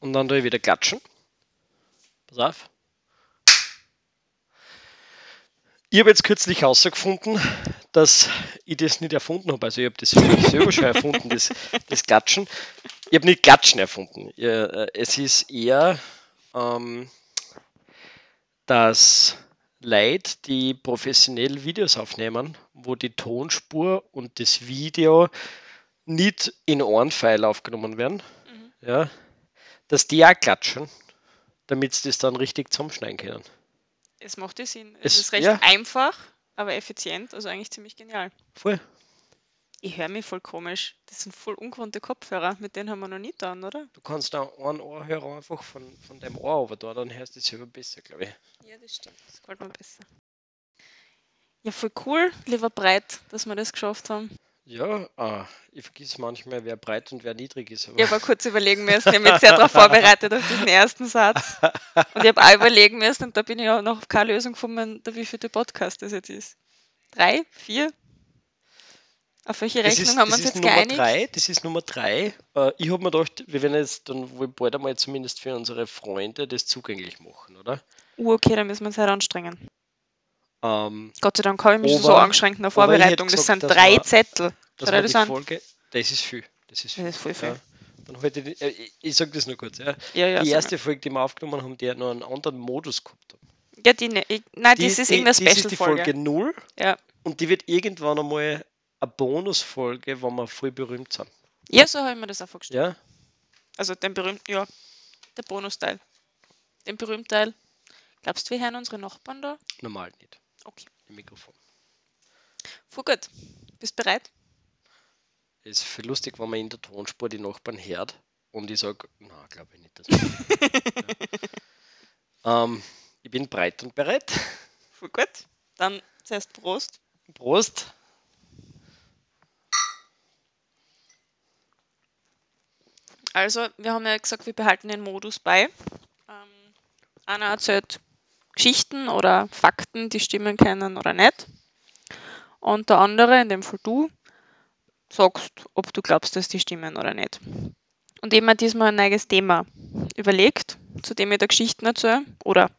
Und dann tue ich wieder klatschen. Pass auf. Ich habe jetzt kürzlich herausgefunden, dass ich das nicht erfunden habe. Also ich habe das selber schon erfunden, das, das Klatschen. Ich habe nicht Klatschen erfunden. Äh, es ist eher, ähm, dass Leute, die professionell Videos aufnehmen, wo die Tonspur und das Video nicht in einen Pfeil aufgenommen werden, mhm. ja, dass die auch klatschen, damit sie das dann richtig zusammenschneiden können. Es macht ja Sinn. Es, es ist recht ja. einfach, aber effizient, also eigentlich ziemlich genial. Voll. Ich höre mich voll komisch. Das sind voll ungewohnte Kopfhörer, mit denen haben wir noch nie getan, oder? Du kannst da einen Ohrhörer einfach von, von deinem Ohr aber da, dann hörst du es selber besser, glaube ich. Ja, das stimmt. Das gefällt mir besser. Ja, voll cool, lieber Breit, dass wir das geschafft haben. Ja, ah, ich vergesse manchmal, wer breit und wer niedrig ist. Aber. Ich habe kurz überlegen müssen, ich mich sehr darauf vorbereitet auf diesen ersten Satz. Und ich habe auch überlegen müssen, und da bin ich auch noch auf keine Lösung gekommen, wie viel der Podcast das jetzt ist. Drei? Vier? Auf welche Rechnung ist, haben wir uns jetzt Nummer geeinigt? Drei, das ist Nummer drei. Uh, ich habe mir gedacht, wir werden jetzt dann wohl bald einmal zumindest für unsere Freunde das zugänglich machen, oder? Uh, okay, dann müssen wir uns halt anstrengen. Ähm, Gott sei Dank habe ich mich aber, so angeschränkt in der Vorbereitung. Das sind drei war, Zettel. Das, war die das Folge, das ist viel. Das ist, viel. Das ist voll viel. Ja. Dann heute, äh, ich, ich sage das nur kurz. Ja. Ja, die erste Folge, die wir aufgenommen haben, die hat noch einen anderen Modus gehabt. Ja, die, ne, ich, nein, die, das ist irgendeine Special-Folge. Das ist die Folge 0 ja. und die wird irgendwann einmal eine Bonusfolge, wo wir voll berühmt sind. Ja, so habe ich mir das auch vorgestellt. Ja. Also den berühmten, ja, der Bonusteil. Den berühmten Teil. Glaubst du, wir hören unsere Nachbarn da? Normal nicht. Okay. Im Mikrofon. Voll gut. Bist bereit? Es ist viel lustig, wenn man in der Tonspur die Nachbarn hört und ich sage, na, glaube ich nicht. Dass ja. ähm, ich bin breit und bereit. Voll gut. Dann zuerst Prost. Prost. Also, wir haben ja gesagt, wir behalten den Modus bei. Ähm, Anna erzählt Geschichten oder Fakten, die stimmen können oder nicht. Und der andere, in dem Fall du, sagst, ob du glaubst, dass die stimmen oder nicht. Und eben hat diesmal ein neues Thema überlegt, zu dem ich da Geschichten erzähle. Oder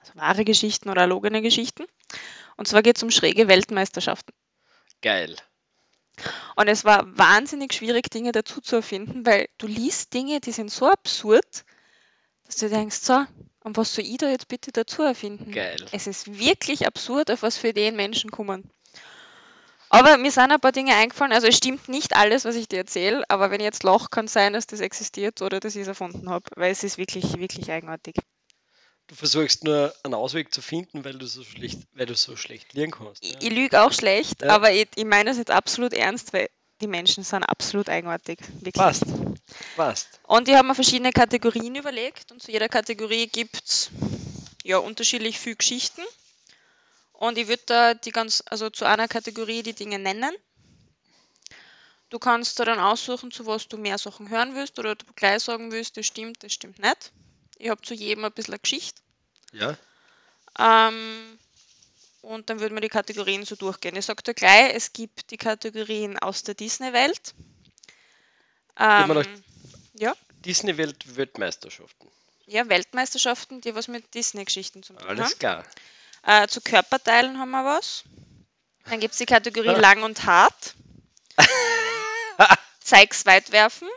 also wahre Geschichten oder erlogene Geschichten. Und zwar geht es um schräge Weltmeisterschaften. Geil. Und es war wahnsinnig schwierig, Dinge dazu zu erfinden, weil du liest Dinge, die sind so absurd, dass du denkst, so, und was soll ich da jetzt bitte dazu erfinden? Geil. Es ist wirklich absurd, auf was für Ideen Menschen kommen. Aber mir sind ein paar Dinge eingefallen. Also es stimmt nicht alles, was ich dir erzähle, aber wenn ich jetzt lache, kann es sein, dass das existiert oder dass ich es erfunden habe, weil es ist wirklich, wirklich eigenartig. Du versuchst nur einen Ausweg zu finden, weil du so schlecht, weil du so schlecht lernen kannst. Ich, ich lüge auch schlecht, ja. aber ich, ich meine das jetzt absolut ernst, weil die Menschen sind absolut eigenartig. Wirklich. Passt. Passt. Und ich habe mir verschiedene Kategorien überlegt und zu jeder Kategorie gibt es ja, unterschiedlich viele Geschichten. Und ich würde da die ganz, also zu einer Kategorie die Dinge nennen. Du kannst da dann aussuchen, zu was du mehr Sachen hören willst oder du gleich sagen willst, das stimmt, das stimmt nicht. Ich habe zu jedem ein bisschen eine Geschichte. Ja. Ähm, und dann würden wir die Kategorien so durchgehen. Ich sage dir gleich, es gibt die Kategorien aus der Disney-Welt. Ähm, ja. Disney-Welt Weltmeisterschaften. Ja, Weltmeisterschaften, die was mit Disney-Geschichten zu tun haben. Alles klar. Äh, zu Körperteilen haben wir was. Dann gibt es die Kategorie lang und hart. Zeig's weit werfen.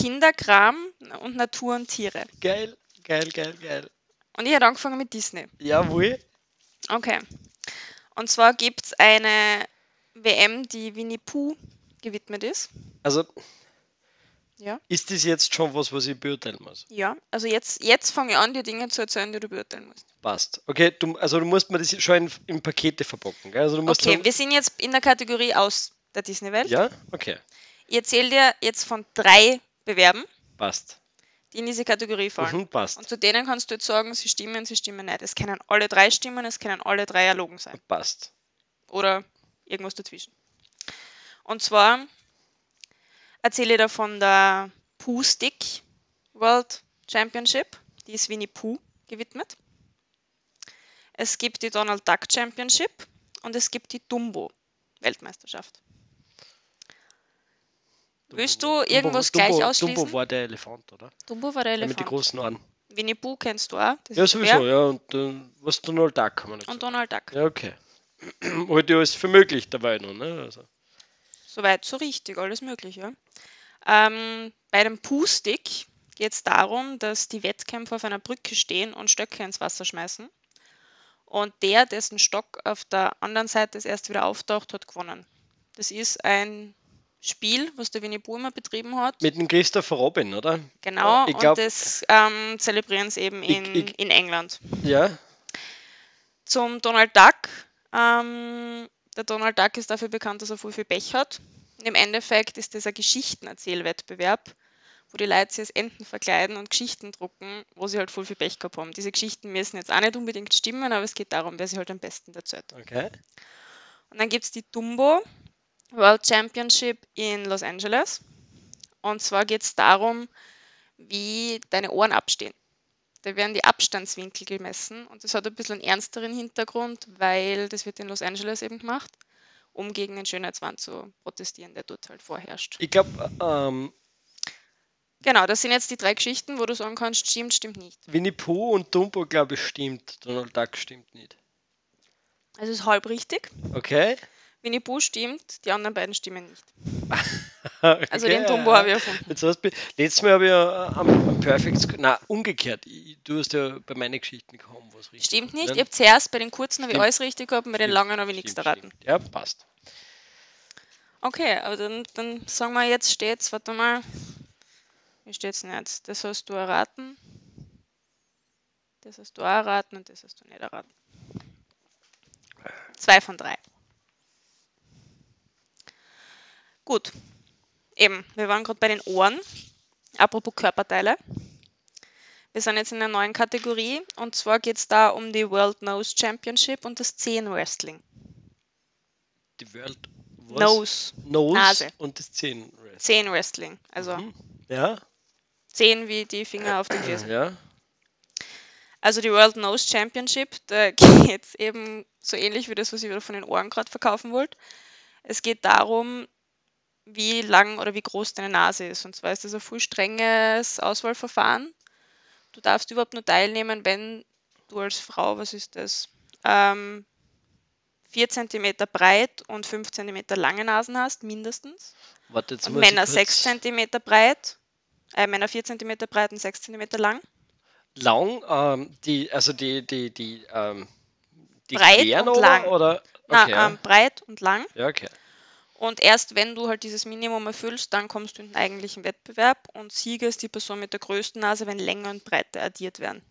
Kinderkram und Natur und Tiere. Geil, geil, geil, geil. Und ich hätte angefangen mit Disney. Jawohl. Okay. Und zwar gibt es eine WM, die Winnie Pooh gewidmet ist. Also, ja. ist das jetzt schon was, was ich beurteilen muss? Ja, also jetzt, jetzt fange ich an, dir Dinge zu erzählen, die du beurteilen musst. Passt. Okay, du, also du musst mir das schon in, in Pakete verpacken. Gell? Also du musst okay, wir sind jetzt in der Kategorie aus der Disney-Welt. Ja, okay. Ich erzähle dir jetzt von drei Bewerben. Passt. Die in diese Kategorie fallen. Mhm, passt. Und zu denen kannst du jetzt sagen, sie stimmen, sie stimmen nicht. Es können alle drei stimmen, es können alle drei erlogen sein. Passt. Oder irgendwas dazwischen. Und zwar erzähle ich da von der Pooh Stick World Championship. Die ist Winnie Pooh gewidmet. Es gibt die Donald Duck Championship und es gibt die Dumbo Weltmeisterschaft. Willst du irgendwas Dumbo, gleich ausschließen? Dumbo war der Elefant, oder? Dumbo war der Der mit den Elefant. großen Ohren. Winnie Pooh kennst du auch. Das Ja, sowieso, wer? ja. Und dann, was Donald Duck haben wir noch Und gesagt. Donald Duck. Ja, okay. Heute ja alles für möglich dabei noch, ne? Also. Soweit, so richtig, alles Mögliche. Ähm, bei dem Pooh-Stick geht es darum, dass die Wettkämpfer auf einer Brücke stehen und Stöcke ins Wasser schmeißen. Und der, dessen Stock auf der anderen Seite erst wieder auftaucht, hat gewonnen. Das ist ein Spiel, was der Winnie Pooh immer betrieben hat. Mit dem Christopher Robin, oder? Genau, ich glaub- und das ähm, zelebrieren sie eben Ich- in, ich- in England. Ja. Zum Donald Duck. Ähm, der Donald Duck ist dafür bekannt, dass er viel, viel Pech hat. Und Im Endeffekt ist das ein Geschichtenerzählwettbewerb, wo die Leute sich als Enten verkleiden und Geschichten drucken, wo sie halt viel, viel Pech gehabt haben. Diese Geschichten müssen jetzt auch nicht unbedingt stimmen, aber es geht darum, wer sie halt am besten erzählt. Okay. Und dann gibt es die Dumbo World Championship in Los Angeles. Und zwar geht es darum, wie deine Ohren abstehen. Da werden die Abstandswinkel gemessen und das hat ein bisschen einen ernsteren Hintergrund, weil das wird in Los Angeles eben gemacht, um gegen den Schönheitswahn zu protestieren, der dort halt vorherrscht. Ich glaube, ähm, Genau, das sind jetzt die drei Geschichten, wo du sagen kannst, stimmt, stimmt nicht. Winnie Pooh und Dumbo, glaube ich, stimmt. Donald Duck stimmt nicht. Also ist halb richtig. Okay. Winnie Pooh stimmt, die anderen beiden stimmen nicht. okay. Also den Dumbo habe ich erfunden. Jetzt hast du, letztes Mal habe ich ja am, am Perfect na umgekehrt, ich, du hast ja bei meinen Geschichten kaum was richtig. Stimmt nicht. Ich habe zuerst bei den kurzen habe ich alles richtig gehabt und bei den langen habe ich nichts erraten. stimmt. Ja, passt. Okay, aber dann, dann sagen wir jetzt steht's, warte mal. Wie steht's denn jetzt? Das hast du erraten. Das hast du auch erraten und das hast du nicht erraten. Zwei von drei. Gut. Eben, wir waren gerade bei den Ohren. Apropos Körperteile. Wir sind jetzt in einer neuen Kategorie und zwar geht es da um die World Nose Championship und das Zehenwrestling. Die World was? Nose. Nose Nase. und das Zehen. Zehenwrestling. Also Mhm. Ja, Zehen wie die Finger auf den Gläsern. ja. Also die World Nose Championship, da geht es eben so ähnlich wie das, was ich wieder von den Ohren gerade verkaufen wollte. Es geht darum, wie lang oder wie groß deine Nase ist. Und zwar ist das ein voll strenges Auswahlverfahren. Du darfst überhaupt nur teilnehmen, wenn du als Frau, was ist das, ähm, 4 cm breit und 5 cm lange Nasen hast, mindestens. Warte, jetzt Und Männer kurz 6 cm breit, äh, Männer 4 cm breit und 6 cm lang. Lang, ähm, die, also die, die, die, ähm, die Breit queren und lang. oder? Na, Okay, ja. ähm, breit und lang. ja, okay. Und erst wenn du halt dieses Minimum erfüllst, dann kommst du in den eigentlichen Wettbewerb und Sieger ist die Person mit der größten Nase, wenn Länge und Breite addiert werden.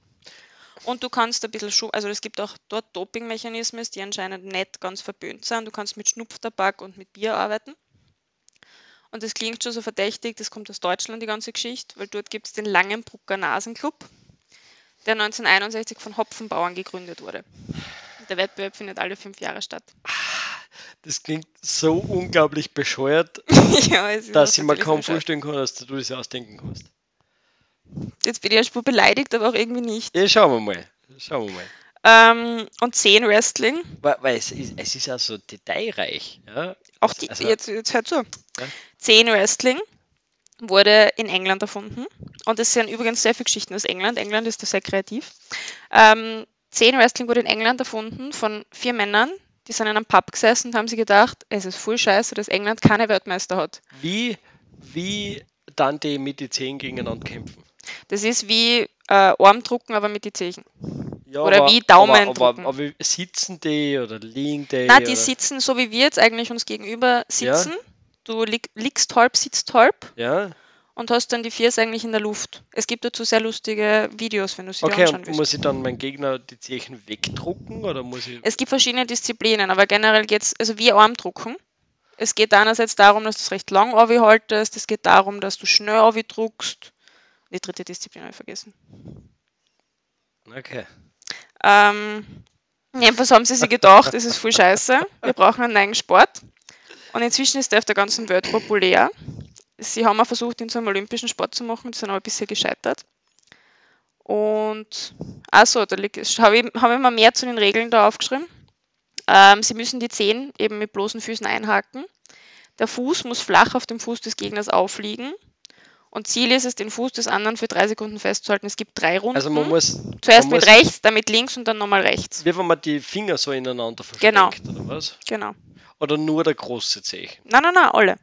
Und du kannst ein bisschen, schu- also es gibt auch dort Dopingmechanismen, die anscheinend nicht ganz verböhnt sind. Du kannst mit Schnupftabak und mit Bier arbeiten. Und das klingt schon so verdächtig, das kommt aus Deutschland, die ganze Geschichte, weil dort gibt es den Langenbrucker Nasenclub, der 1961 von Hopfenbauern gegründet wurde. Der Wettbewerb findet alle fünf Jahre statt. Das klingt so unglaublich bescheuert, ja, dass ich mir kaum vorstellen kann, dass du das ausdenken kannst. Jetzt bin ich ja schon beleidigt, aber auch irgendwie nicht. Ja, schauen wir mal. Schauen wir mal. Ähm, und 10 Wrestling. Weil, weil es, ist, es ist ja so detailreich. Ja? Auch die, Also- jetzt, jetzt hört zu. Ja. 10 Wrestling wurde in England erfunden. Und es sind übrigens sehr viele Geschichten aus England. England ist da sehr kreativ. Ähm, 10 Wrestling wurde in England erfunden von vier Männern. Die sind in einem Pub gesessen und haben sich gedacht, es ist voll scheiße, dass England keine Weltmeister hat. Wie, wie dann die mit die Zehen gegeneinander kämpfen. Das ist wie äh, Armdrucken, aber mit den Zehen. Ja, Oder wie Daumen aber, aber, aber, wie- sitzen die oder liegen die? Na, die oder, sitzen so wie wir jetzt eigentlich uns gegenüber sitzen. Du lieg, liegst halb, sitzt halb Ja, und hast dann die Viers eigentlich in der Luft. Es gibt dazu sehr lustige Videos, wenn du sie okay, anschauen und willst. muss ich dann meinen Gegner die Zehen wegdrucken oder muss ich. Es gibt verschiedene Disziplinen, aber generell geht es, also wie Armdrucken. Es geht einerseits darum, dass du es recht lang haltest, es geht darum, dass du schnell druckst. Die dritte Disziplin habe ich vergessen. Okay. Ähm, jedenfalls haben sie sich gedacht, das ist voll scheiße, wir brauchen einen neuen Sport. Und inzwischen ist der auf der ganzen Welt populär. Sie haben auch versucht, ihn zu einem olympischen Sport zu machen, sind aber bisher gescheitert. Und, achso, da habe ich, hab ich mal mehr zu den Regeln da aufgeschrieben. Ähm, sie müssen die Zehen eben mit bloßen Füßen einhaken. Der Fuß muss flach auf dem Fuß des Gegners aufliegen. Und Ziel ist es, den Fuß des anderen für drei Sekunden festzuhalten. Es gibt drei Runden. Also man muss. Zuerst man mit muss, rechts, dann mit links und dann nochmal rechts. Wie wenn man die Finger so ineinander Genau. versteckt, oder was? Genau. Oder nur der große Zeichen. Nein, nein, nein, alle.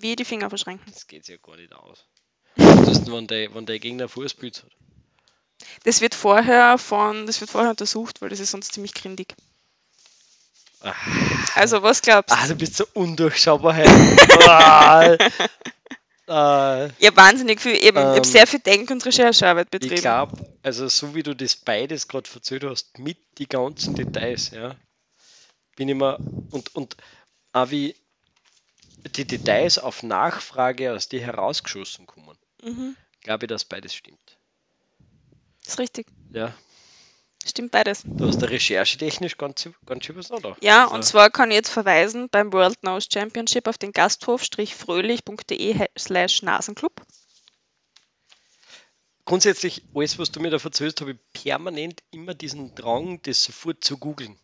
Wie die Finger verschränken. Das geht ja gar nicht aus. Was ist denn, wenn der, wenn der Gegner Fußbild hat? Das wird vorher von, das wird vorher untersucht, weil das ist sonst ziemlich grindig. Ah. Also, was glaubst Ah, du bist so undurchschaubar ah, ah, habe wahnsinnig viel, eben, ich Ähm, habe sehr viel Denk- und Recherchearbeit betrieben. ich glaube, also so wie du das beides gerade erzählt hast, mit die ganzen Details, ja, bin ich mir und, und auch wie die Details auf Nachfrage aus dir herausgeschossen kommen, Mhm, glaube ich, dass beides stimmt. ist richtig. Ja, Stimmt beides. du hast da recherchetechnisch ganz, ganz schön was da. Ja, Also, und zwar kann ich jetzt verweisen beim World Nose Championship auf den gasthof-fröhlich.de slash Nasenclub. grundsätzlich, alles, was du mir da erzählst, habe ich permanent immer diesen Drang, das sofort zu googeln.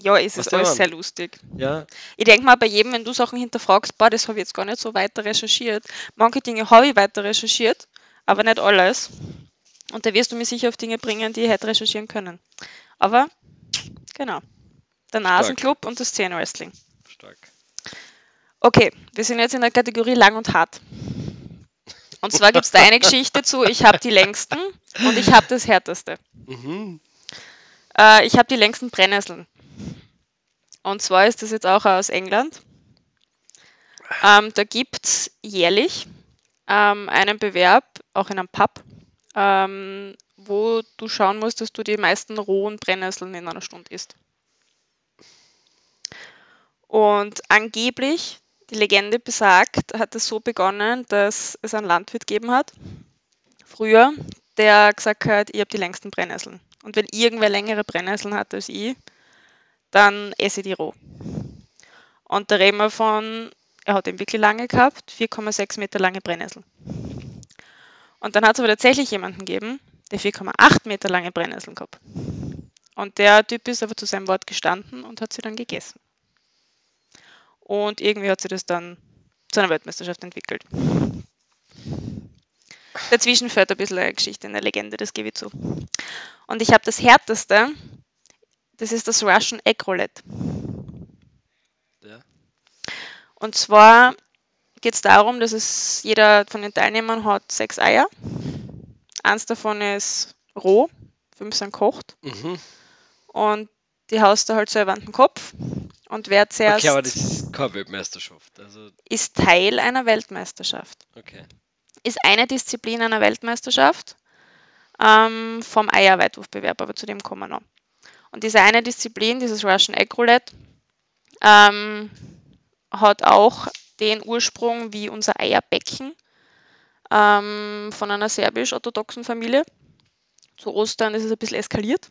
Ja, es ist alles sehr lustig. Ja, Ich denke mal, bei jedem, wenn du Sachen hinterfragst, boah, das habe ich jetzt gar nicht so weiter recherchiert. Manche Dinge habe ich weiter recherchiert, aber nicht alles. Und da wirst du mich sicher auf Dinge bringen, die ich hätte recherchieren können. Aber, genau. Der Nasenclub und das Szenenwrestling. stark. Okay, wir sind jetzt in der Kategorie lang und hart. Und zwar gibt es da eine Geschichte zu, ich habe die längsten und ich habe das härteste. Mhm. Äh, ich habe die längsten Brennnesseln. Und zwar ist das jetzt auch aus England. Ähm, da gibt es jährlich ähm, einen Bewerb, auch in einem Pub, ähm, wo du schauen musst, dass du die meisten rohen Brennnesseln in einer Stunde isst. Und angeblich, die Legende besagt, hat es so begonnen, dass es einen Landwirt gegeben hat, früher, der gesagt hat, ich habe die längsten Brennnesseln. Und wenn irgendwer längere Brennnesseln hat als ich, dann esse ich die roh. Und da reden wir von, er hat eben wirklich lange gehabt, 4,6 Meter lange Brennnesseln. Und dann hat es aber tatsächlich jemanden gegeben, der 4,8 Meter lange Brennnesseln gehabt. Und der Typ ist aber zu seinem Wort gestanden und hat sie dann gegessen. Und irgendwie hat sie das dann zu einer Weltmeisterschaft entwickelt. Dazwischen fällt ein bisschen eine Geschichte, eine Legende, das gebe ich zu. Und ich habe das härteste, das ist das Russian Egg Roulette. Ja. Und zwar geht es darum, dass es jeder von den Teilnehmern hat sechs Eier. Eins davon ist roh, fünf sind kocht. Mhm. Und die haust du halt selber an den Kopf. Und wer zuerst Okay, aber das ist keine Weltmeisterschaft. Also, ist Teil einer Weltmeisterschaft. okay. Ist eine Disziplin einer Weltmeisterschaft ähm, vom Eierweitwurfbewerb, aber zu dem kommen wir noch. Und diese eine Disziplin, dieses Russian Egg Roulette, ähm, hat auch den Ursprung wie unser Eierbecken ähm, von einer serbisch-orthodoxen Familie. Zu Ostern ist es ein bisschen eskaliert.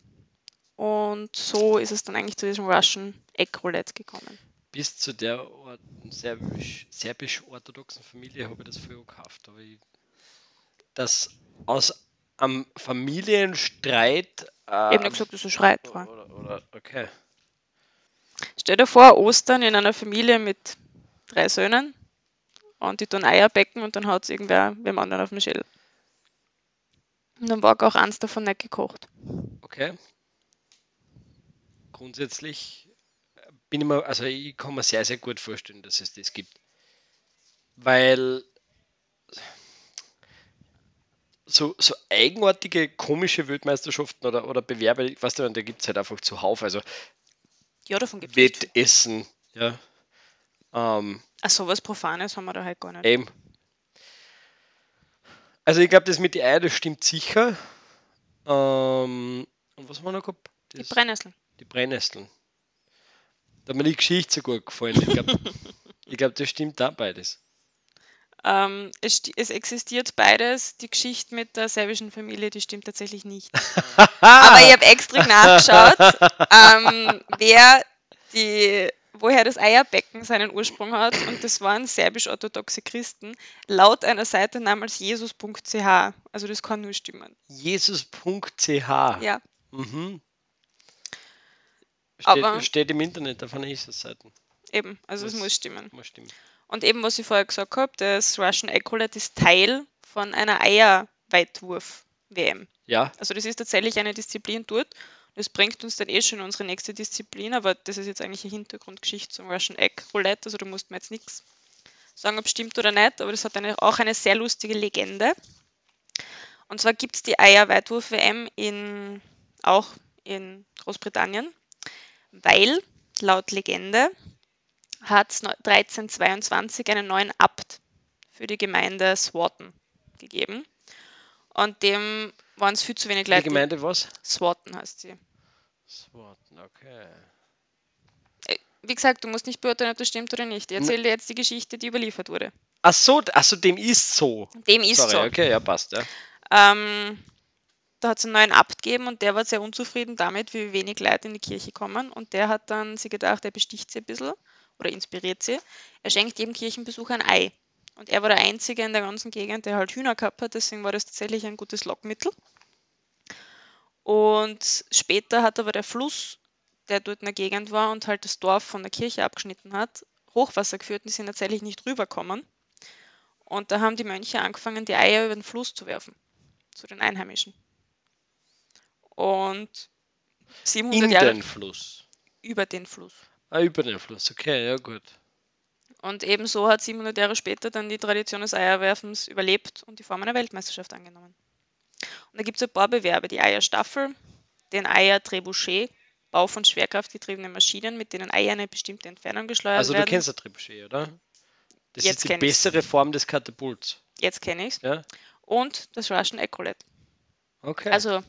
Und so ist es dann eigentlich zu diesem Russian Egg Roulette gekommen. Bis zu der Or- serbisch- serbisch-orthodoxen Familie habe ich das früher gekauft. Aber ich, das aus einem Familienstreit. Ich habe Ähm, nicht gesagt, dass du schreit. War. oder, oder, okay. Stell dir vor, Ostern in einer Familie mit drei Söhnen und die tun Eier becken und dann hat es irgendwer wem anderen auf dem Schädel. Und dann war auch eins davon nicht gekocht. Okay. Grundsätzlich bin ich mir, also ich kann mir sehr, sehr gut vorstellen, dass es das gibt. Weil so, so eigenartige, komische Weltmeisterschaften oder, oder Bewerbe, ich weiß nicht, da gibt es halt einfach zuhauf. Also Ja, davon gibt es. Wettessen, ja. Ähm, Ach, sowas Profanes haben wir da halt gar nicht. Eben. Also ich glaube, das mit die Eier, das stimmt sicher. Ähm, und was haben wir noch gehabt? Die Das, Brennnesseln. die Brennnesseln. Da hat mir die Geschichte so gut gefallen. Ich glaube, ich glaub, das stimmt da beides. Ähm, es, es existiert beides. Die Geschichte mit der serbischen Familie, die stimmt tatsächlich nicht. Aber ich habe extra nachgeschaut, ähm, wer die, woher das Eierbecken seinen Ursprung hat. Und das waren serbisch-orthodoxe Christen, laut einer Seite namens jesus.ch. Also das kann nur stimmen. Jesus.ch. Ja, Mhm. Steht, Aber- steht im Internet auf einer Jesus-Seite. Eben, also Muss- es muss stimmen. Muss stimmen. Und eben, was ich vorher gesagt habe, das Russian Egg Roulette ist Teil von einer Eierweitwurf-WM. Ja, Also das ist tatsächlich eine Disziplin dort. Das bringt uns dann eh schon in unsere nächste Disziplin, aber das ist jetzt eigentlich eine Hintergrundgeschichte zum Russian Egg Roulette, also da musst man jetzt nichts sagen, ob es stimmt oder nicht, aber das hat eine, auch eine sehr lustige Legende. Und zwar gibt es die Eierweitwurf-WM in, auch in Großbritannien, weil laut Legende hat es 1322 einen neuen Abt für die Gemeinde Swarton gegeben. Und dem waren es viel zu wenig Leute. die- Gemeinde was? Swarton heißt sie. Swarton, okay. Wie gesagt, du musst nicht beurteilen, ob das stimmt oder nicht. Ich erzähle dir jetzt die Geschichte, die überliefert wurde. Ach so, ach so, dem ist so. Dem ist Sorry, so. okay, ja, passt, ja. Ähm, da hat es einen neuen Abt gegeben und der war sehr unzufrieden damit, wie wenig Leute in die Kirche kommen. Und der hat dann sich gedacht, er besticht sie ein bisschen oder inspiriert sie. Er schenkt jedem Kirchenbesucher ein Ei. Und er war der Einzige in der ganzen Gegend, der halt Hühner gehabt hat, deswegen war das tatsächlich ein gutes Lockmittel. Und später hat aber der Fluss, der dort in der Gegend war und halt das Dorf von der Kirche abgeschnitten hat, Hochwasser geführt und die sind tatsächlich nicht rübergekommen. Und da haben die Mönche angefangen, die Eier über den Fluss zu werfen, zu den Einheimischen. Und 700 In Jahre den Fluss. über den Fluss. Ah, über den Fluss, okay, ja gut. Und ebenso hat 700 Jahre später dann die Tradition des Eierwerfens überlebt und die Form einer Weltmeisterschaft angenommen. Und da gibt es ein paar Bewerbe, die Eierstaffel, den Eier-Trebuchet, Bau von schwerkraftgetriebenen Maschinen, mit denen Eier eine bestimmte Entfernung geschleudert Also du werden. kennst das Trebuchet, oder? Das Jetzt ist die kenn ich's. bessere Form des Katapults. Jetzt kenne ich es. Ja? Und das Russian Roulette. Okay. Also,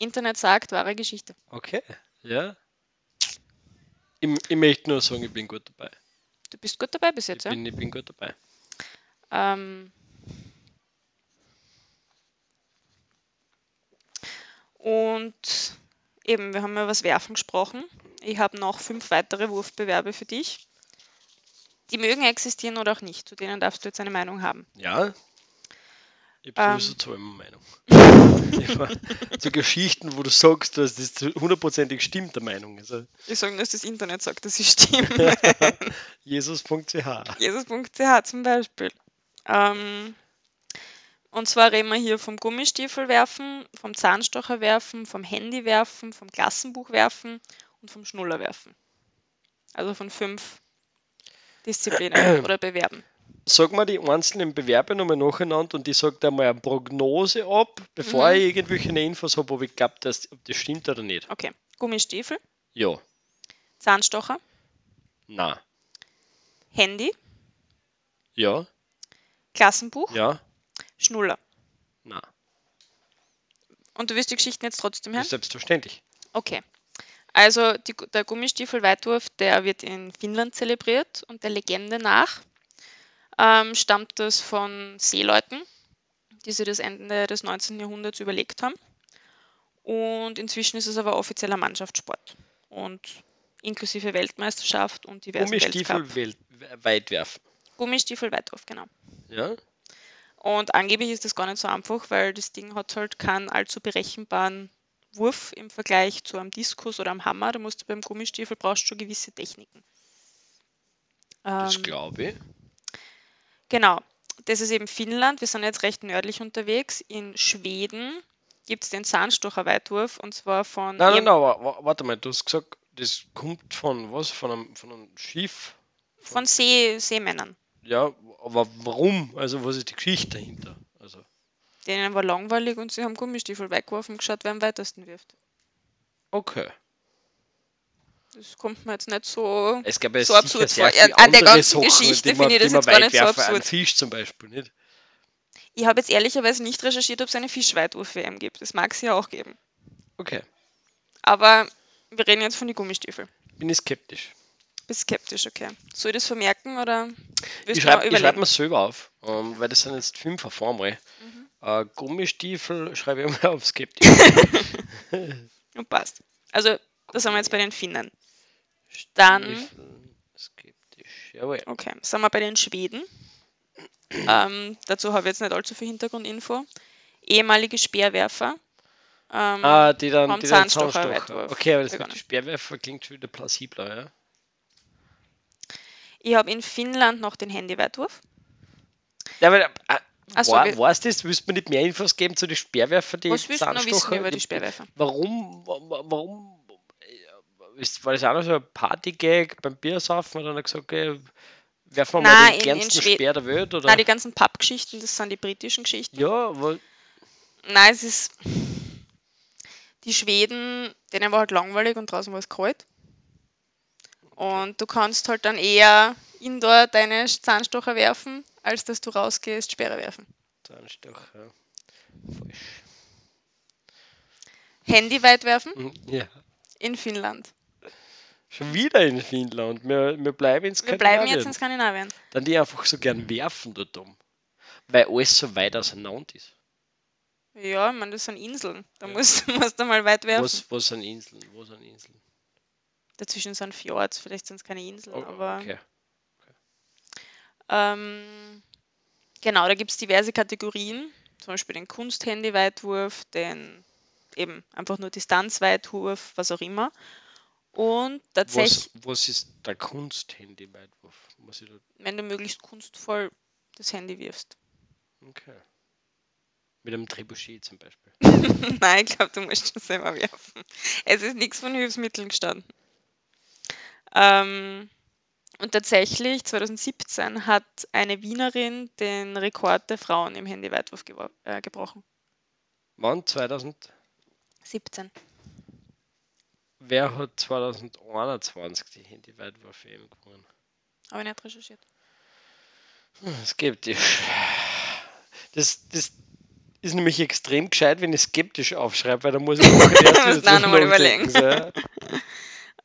Internet sagt, wahre Geschichte. okay, ja. Ich, ich möchte nur sagen, ich bin gut dabei. Du bist gut dabei bis Ich jetzt, ja? bin, ich bin gut dabei. Ähm, und eben, wir haben ja über das Werfen gesprochen. Ich habe noch fünf weitere Wurfbewerbe für dich. Die mögen existieren oder auch nicht. Zu denen darfst du jetzt eine Meinung haben. Ja. Ich habe Ähm. sowieso zu eine Meinung. Zu Geschichten, wo du sagst, dass das hundertprozentig stimmt, der Meinung. Also Ich sage, dass das Internet sagt, dass sie stimmen. Jesus.ch. Jesus.ch zum Beispiel. Ähm, und zwar reden wir hier vom Gummistiefelwerfen, vom Zahnstocherwerfen, vom Handywerfen, vom Klassenbuchwerfen und vom Schnullerwerfen. Also von fünf Disziplinen oder Bewerben. Sag mal die einzelnen Bewerbe nochmal nacheinander und ich sage da mal eine Prognose ab, bevor Mhm. ich irgendwelche Infos habe, ob ich glaube, dass ob das stimmt oder nicht. Okay. Gummistiefel, Ja, Zahnstocher, na, Handy, ja, Klassenbuch, ja, Schnuller. na. Und du wirst die Geschichten jetzt trotzdem hören? Selbstverständlich. Okay. Also die, der Gummistiefel-Weitwurf, der wird in Finnland zelebriert und der Legende nach ähm, stammt das von Seeleuten, die sich das Ende des 19. Jahrhunderts überlegt haben. Und inzwischen ist es aber offizieller Mannschaftssport und inklusive Weltmeisterschaft und diversen Gummistiefel welt, weit werfen. Gummistiefel-Weitwurf, genau. Ja, Und angeblich ist das gar nicht so einfach, weil das Ding hat halt keinen allzu berechenbaren Wurf im Vergleich zu einem Diskus oder einem Hammer. Da musst du beim Gummistiefel brauchst du schon gewisse Techniken. das Ähm, glaube ich. Genau. Das ist eben Finnland. Wir sind jetzt recht nördlich unterwegs. In Schweden gibt es den Zahnstocher-Weitwurf und zwar von Nein, nein, nein, warte mal, du hast gesagt, das kommt von was? Von einem, von einem Schiff? von See, Seemännern. Ja, aber warum? Also, was ist die Geschichte dahinter? Also, Denen war langweilig und sie haben Gummistiefel weggeworfen und geschaut, wer am weitesten wirft. okay. Das kommt mir jetzt nicht so Es gab ja So absurd vor. Ja, an der andere ganzen Sachen, Geschichte finde ich das jetzt gar nicht so absurd. Fisch zum Beispiel, nicht? Ich habe jetzt ehrlicherweise nicht recherchiert, ob es eine Fischweitwurf-WM gibt. Das mag es ja auch geben. Okay, Aber wir reden jetzt von den Gummistiefeln. bin ich skeptisch. Bist skeptisch, okay. Soll ich das vermerken oder Ich schreibe schreib mir selber auf, ähm, weil das sind jetzt fünf einmal. Mhm. Äh, Gummistiefel schreibe ich mal auf skeptisch. Und passt. Also, da sind wir jetzt bei den Finnen. Dann- Skeptisch, jawohl. Okay, sind wir bei den Schweden. Ähm, dazu habe ich jetzt nicht allzu viel Hintergrundinfo. Ehemalige Speerwerfer. Ähm, Ah, die dann, Vom die dann Okay, aber das mit Speerwerfer klingt schon wieder plausibler, ja? Ich habe in Finnland noch den Handyweitwurf. Ja, aber, äh, Ach so, war, du das? Willst du mir nicht mehr Infos geben zu den Speerwerfer, die Was willst du noch wissen über die Speerwerfer? Warum, wa- wa- warum, ist, war das auch noch so ein Partygag beim Biersaufen? Und dann hat er gesagt, okay, werfen wir Nein, mal den in- in kleinsten Speer der Welt? Oder? Nein, die ganzen Pappgeschichten, das sind die britischen Geschichten. ja, weil, Nein, es ist. Die Schweden, denen war halt langweilig und draußen war es kalt. Und du kannst halt dann eher indoor deine Zahnstocher werfen, als dass du rausgehst, Sperre werfen. Zahnstocher. Falsch. Handy weit werfen Ja. in Finnland. Schon wieder in Finnland. Wir, wir bleiben in Wir bleiben jetzt Skandinavien. in Skandinavien. Dann die einfach so gern werfen dort um. Weil alles so weit auseinander ist. Ja, ich meine, das sind Inseln. Da Ja. musst, musst du mal weit werfen. Was, was sind Inseln? Wo sind Inseln? Dazwischen sind Fjords, vielleicht sind es keine Inseln, Oh, aber. okay. Ähm, genau, da gibt es diverse Kategorien, zum Beispiel den Kunsthandy-Weitwurf, den eben einfach nur Distanzweitwurf, was auch immer. Und tatsächlich, Was, was ist der Kunst-Handy-Weitwurf? Wenn du möglichst kunstvoll das Handy wirfst. okay. Mit einem Trebuchet zum Beispiel. Nein, ich glaube, du musst schon selber werfen. Es ist nichts von Hilfsmitteln gestanden. Ähm, und tatsächlich, 2017 hat eine Wienerin den Rekord der Frauen im Handyweitwurf äh, gebrochen. Wann? 2000? 17. Wer hat 2021 die Handy-Weitwurf EM gewonnen? Habe ich nicht recherchiert. Hm, Skeptisch. Das, das ist nämlich extrem gescheit, wenn ich skeptisch aufschreibe, weil da muss ich erst noch mal drüber nachdenken, überlegen. so.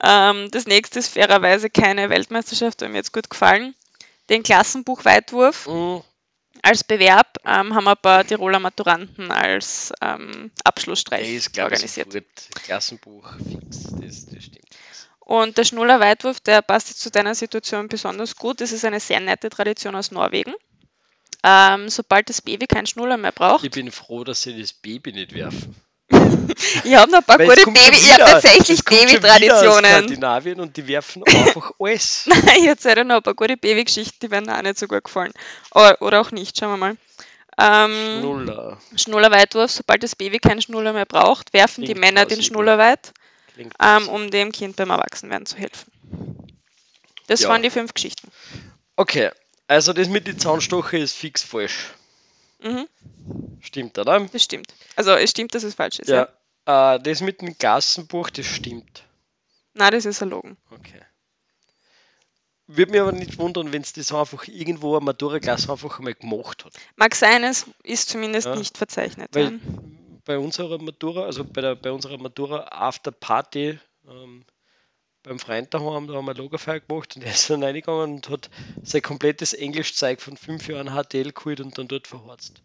Ähm, das nächste ist fairerweise keine Weltmeisterschaft, hat mir jetzt gut gefallen. Den Klassenbuchweitwurf Mm, als Bewerb ähm, haben ein paar Tiroler Maturanten als ähm, Abschlussstreich glaube ich, organisiert. Klassenbuch fix. Das, das stimmt. Und der Schnuller Weitwurf, der passt jetzt zu deiner Situation besonders gut. Das ist eine sehr nette Tradition aus Norwegen. Ähm, sobald das Baby keinen Schnuller mehr braucht. Ich bin froh, dass sie das Baby nicht werfen. Ich habe noch ein paar Weil gute Baby, ich habe tatsächlich Baby-Traditionen. Skandinavien und die werfen einfach alles. ich erzähle noch ein paar gute Babygeschichten, die werden auch nicht so gut gefallen. Oder, oder auch nicht, schauen wir mal. Ähm, Schnuller. Schnullerweitwurf, sobald das Baby keinen Schnuller mehr braucht, werfen die Klingt Männer den. Schnuller weit, ähm, um dem Kind beim Erwachsenwerden zu helfen. Das Ja. waren die fünf Geschichten. Okay, also das mit den Zaunstocher ist fix falsch. Mhm, Stimmt, oder? das stimmt. Also es stimmt, dass es falsch ist. Ja. Ja. Äh, das mit dem Gassenbuch, das stimmt. Nein, das ist erlogen. Okay. Würde mich aber nicht wundern, wenn es das einfach irgendwo eine Matura-Klasse einfach einmal gemacht hat. Mag sein, es ist zumindest Ja. nicht verzeichnet. Weil ja. bei unserer Matura, also bei, der, bei unserer Matura After Party ähm, beim Freund daheim, da haben wir eine Lagerfeier gemacht und er ist dann reingegangen und hat sein komplettes Englischzeug von fünf Jahren HTL geholt und dann dort verhorzt.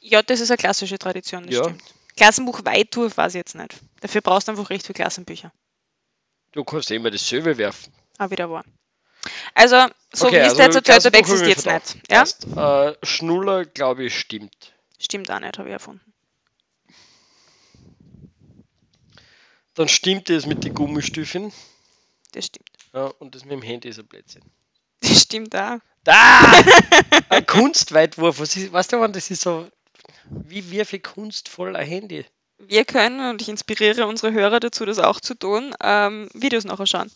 Ja, das ist eine klassische Tradition, das Ja. stimmt. Klassenbuch Weitwurf weiß ich jetzt nicht. Dafür brauchst du einfach recht viele Klassenbücher. Du kannst immer dasselbe werfen. Ah, wieder wahr. Also, so Okay, wie es also jetzt hat, Gassenbuch existiert mir nicht. Ja? Passt. Äh, Schnuller, glaube ich, stimmt. Stimmt auch nicht, habe ich erfunden. Dann stimmt es mit den Gummistiefeln. Das stimmt. Ja, und das mit dem Handy ist ein Blödsinn. Das stimmt auch. Da! ein Kunstweitwurf. Was ist, weißt du, wann das ist so. Wie wirf ich kunstvoll ein Handy? Wir können, und ich inspiriere unsere Hörer dazu, das auch zu tun, ähm, Videos nachher schauen.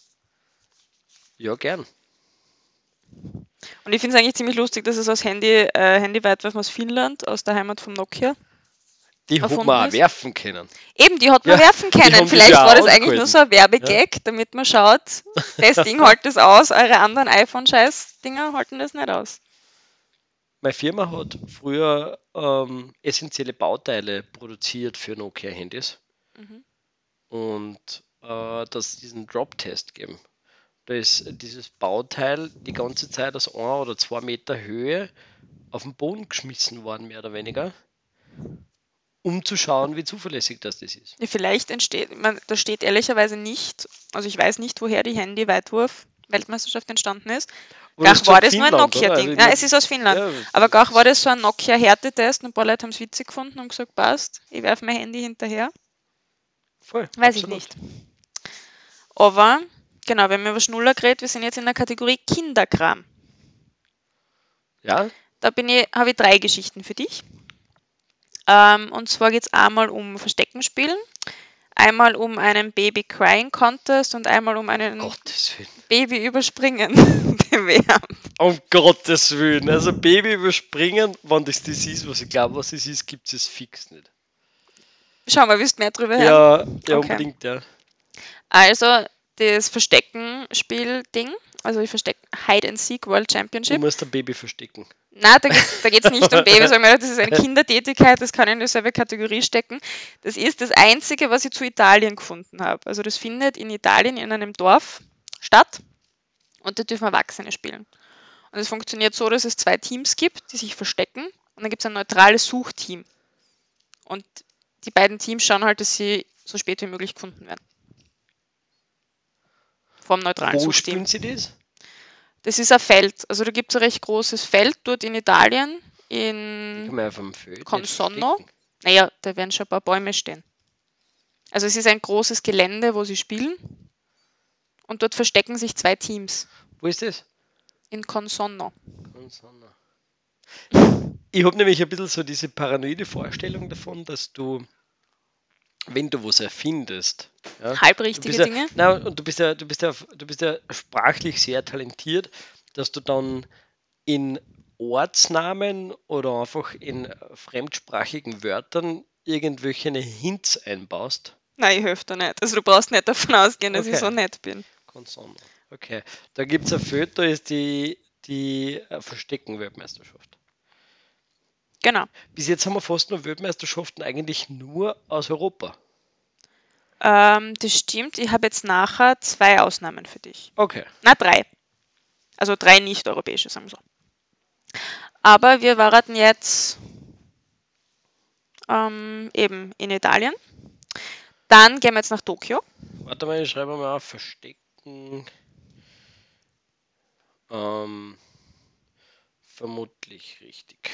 Ja, gern. Und ich finde es eigentlich ziemlich lustig, dass es aus Handy, äh, Handy-Weitwerfen aus Finnland, aus der Heimat vom Nokia. Die hat man auch werfen können. Eben, die hat man Ja, werfen können. Vielleicht ja war das eigentlich nur so ein Werbegag, damit man schaut, das Ding hält das aus, eure anderen iPhone-Scheiß-Dinger halten das nicht aus. Meine Firma hat früher ähm, essentielle Bauteile produziert für Nokia-Handys Mhm. und äh, das diesen Drop-Test geben. Da ist dieses Bauteil die ganze Zeit aus 1 oder 2 Meter Höhe auf den Boden geschmissen worden, mehr oder weniger, um zu schauen, wie zuverlässig das, das ist. Ja, vielleicht entsteht, man, da steht ehrlicherweise nicht, also ich weiß nicht, woher die Handy-Weitwurf-Weltmeisterschaft entstanden ist. Ist war das nur ein Finnland? Nokia-Ding. Also ich Ja, mein- es ist aus Finnland. Ja, Aber Gach war das so ein Nokia-Härtetest und ein paar Leute haben es witzig gefunden und gesagt, passt, ich werfe mein Handy hinterher. voll, Weiß ich absolut. nicht. Aber Genau, wir haben über Schnuller geredet, wir sind jetzt in der Kategorie Kinderkram. Ja? Da bin ich, habe ich drei Geschichten für dich. Ähm, und zwar geht es einmal um Verstecken spielen, einmal um einen Baby Crying Contest und einmal um einen Gottes Willen. Baby Überspringen Bewerb. Um Gottes Willen. Also Baby überspringen, wenn das das ist, was ich glaube, was es ist, gibt es fix nicht. Schau mal, willst du mehr drüber hören? Ja, ja Okay. unbedingt, ja. Also, das Verstecken-Spiel-Ding, also ich verstecke Hide and Seek World Du Championship. musst ein Baby verstecken. Nein, da geht es nicht um Babys, weil mir das ist eine Kindertätigkeit, das kann ich in dieselbe Kategorie stecken. Das ist das Einzige, was ich zu Italien gefunden habe. Also das findet in Italien in einem Dorf statt und da dürfen Erwachsene spielen. Und es funktioniert so, dass es zwei Teams gibt, die sich verstecken und dann gibt es ein neutrales Suchteam. Und die beiden Teams schauen halt, dass sie so spät wie möglich gefunden werden. Vom neutralen Wo Suchteam. spielen sie das? Das ist ein Feld. Also da gibt es ein recht großes Feld dort in Italien. In, Consonno? naja, da werden schon ein paar Bäume stehen. Also es ist ein großes Gelände, wo sie spielen. Und dort verstecken sich zwei Teams. Wo ist das? In Consonno. Consonno. Ich habe nämlich ein bisschen so diese paranoide Vorstellung davon, dass du, wenn du was erfindest, ja, Halbrichtige ja, Dinge. Nein, und du bist ja, du bist ja, du bist ja sprachlich sehr talentiert, dass du dann in Ortsnamen oder einfach in fremdsprachigen Wörtern irgendwelche Hints einbaust. Nein, ich helfe dir nicht. Also du brauchst nicht davon ausgehen, dass ich Okay. so nett bin. Okay. Da gibt es ein Feld, da ist die, die äh, Verstecken-Weltmeisterschaft. Genau. Bis jetzt haben wir fast nur Weltmeisterschaften eigentlich nur aus Europa. Ähm, das stimmt. Ich habe jetzt nachher zwei Ausnahmen für dich. Okay. Na, drei. Also drei nicht-europäische, sagen wir so. Aber wir waren jetzt ähm, eben in Italien. Dann gehen wir jetzt nach Tokio. Warte mal, ich schreibe mal auf Verstecken. Ähm, vermutlich richtig.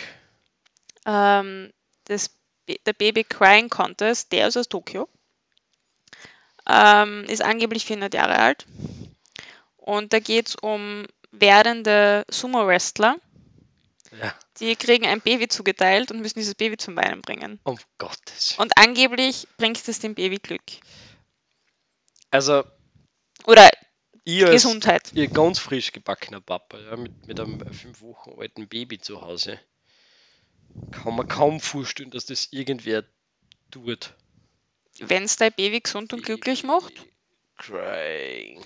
Ähm, Ba- der Baby Crying Contest, der ist aus Tokio. Ähm, ist angeblich 400 Jahre alt. Und da geht es um werdende Sumo-Wrestler. Ja. Die kriegen ein Baby zugeteilt und müssen dieses Baby zum Weinen bringen. Um Gottes. Und angeblich bringt es dem Baby Glück. Also, Oder ihr als Gesundheit. ihr ganz frisch gebackener Papa, ja, mit, mit einem fünf Wochen alten Baby zu Hause, kann man kaum vorstellen, dass das irgendwer tut. Wenn es dein Baby gesund und glücklich macht. Crying.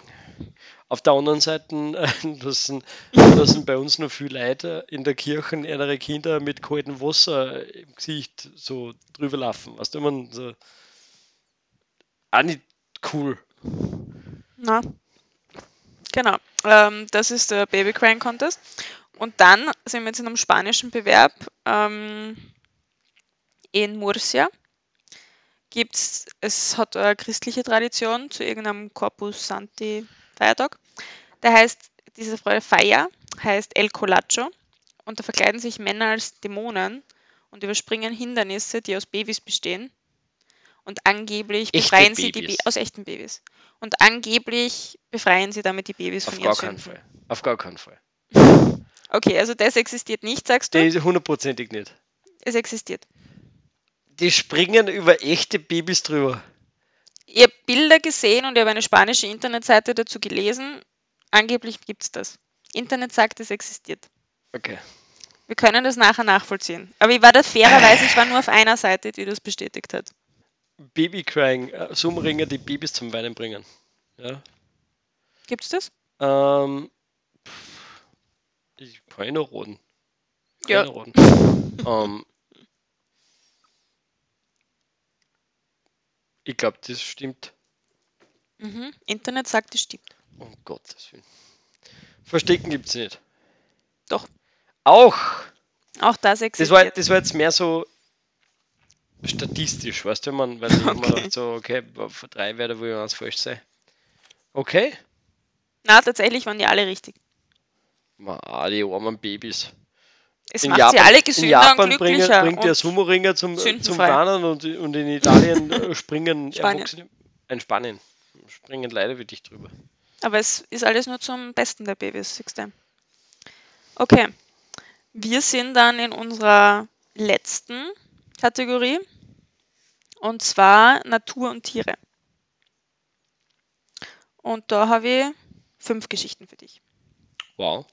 Auf der anderen Seite lassen, lassen bei uns noch viele Leute in der Kirche ihre Kinder mit kaltem Wasser im Gesicht so drüber laufen. Weißt du, man so. Auch nicht cool. Na. Genau. Ähm, das ist der Baby Crying Contest. Und dann sind wir jetzt in einem spanischen Bewerb ähm, in Murcia. Gibt's, es hat eine christliche Tradition zu irgendeinem Corpus Santi Feiertag. Der heißt, diese Feier heißt El Colacho und da verkleiden sich Männer als Dämonen und überspringen Hindernisse, die aus Babys bestehen. Und angeblich Echte befreien sie die. Ba- aus echten Babys. Und angeblich befreien sie damit die Babys Auf von gar ihren keinen Sünden. Fall. Auf gar keinen Fall. Okay, also das existiert nicht, sagst du? Die hundertprozentig nicht. Es existiert. Die springen über echte Babys drüber. Ich habe Bilder gesehen und ich habe eine spanische Internetseite dazu gelesen. Angeblich gibt es das. Internet sagt, es existiert. Okay. Wir können das nachher nachvollziehen. Aber ich war da fairerweise, ich war nur auf einer Seite, die das bestätigt hat. Baby-Crying, äh, Summringer, die Babys zum Weinen bringen. Ja. Gibt es das? Ähm, noch roten. Kann Ja. roten. ähm, ich glaube, das stimmt. Mhm. Internet sagt, es stimmt. Um Gottes Willen. Verstecken gibt es nicht. Doch. Auch. Auch das Das existiert. war, das war jetzt mehr so statistisch, weißt du, wenn man, weil ich immer Okay. dachte, so, okay, vor drei werde wohl eins falsch sein. Okay. Na, tatsächlich waren die alle richtig. Ma, die armen Babys. Es In macht sie Japan- alle In gesünder Japan und bringt, glücklicher. bringt der Sumo-Ringer zum, zum sündenfrei. Warnen und, und in Italien äh, springen Spanien. Erwachsene. In Spanien springen leider wie dich drüber. Aber es ist alles nur zum Besten der Babys, siehst du. Okay. Wir sind dann in unserer letzten Kategorie. Und zwar Natur und Tiere. Und da habe ich fünf Geschichten für dich. Wow.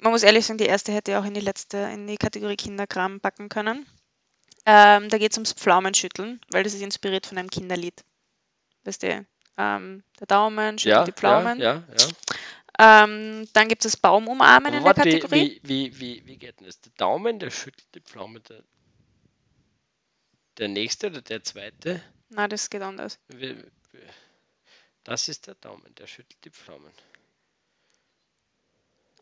Man muss ehrlich sagen, die erste hätte auch in die letzte, in die Kategorie Kinderkram packen können. Ähm, da geht es ums Pflaumenschütteln, weil das ist inspiriert von einem Kinderlied. Weißt du, ähm, der Daumen schüttelt Ja, die Pflaumen. ja, ja. Ähm, dann gibt es das Baumumarmen in der Kategorie. wie, wie, wie, wie geht denn das? Der Daumen, der schüttelt die Pflaume. Der, der nächste oder der zweite? Na, das geht anders. Das ist der Daumen, der schüttelt die Pflaumen.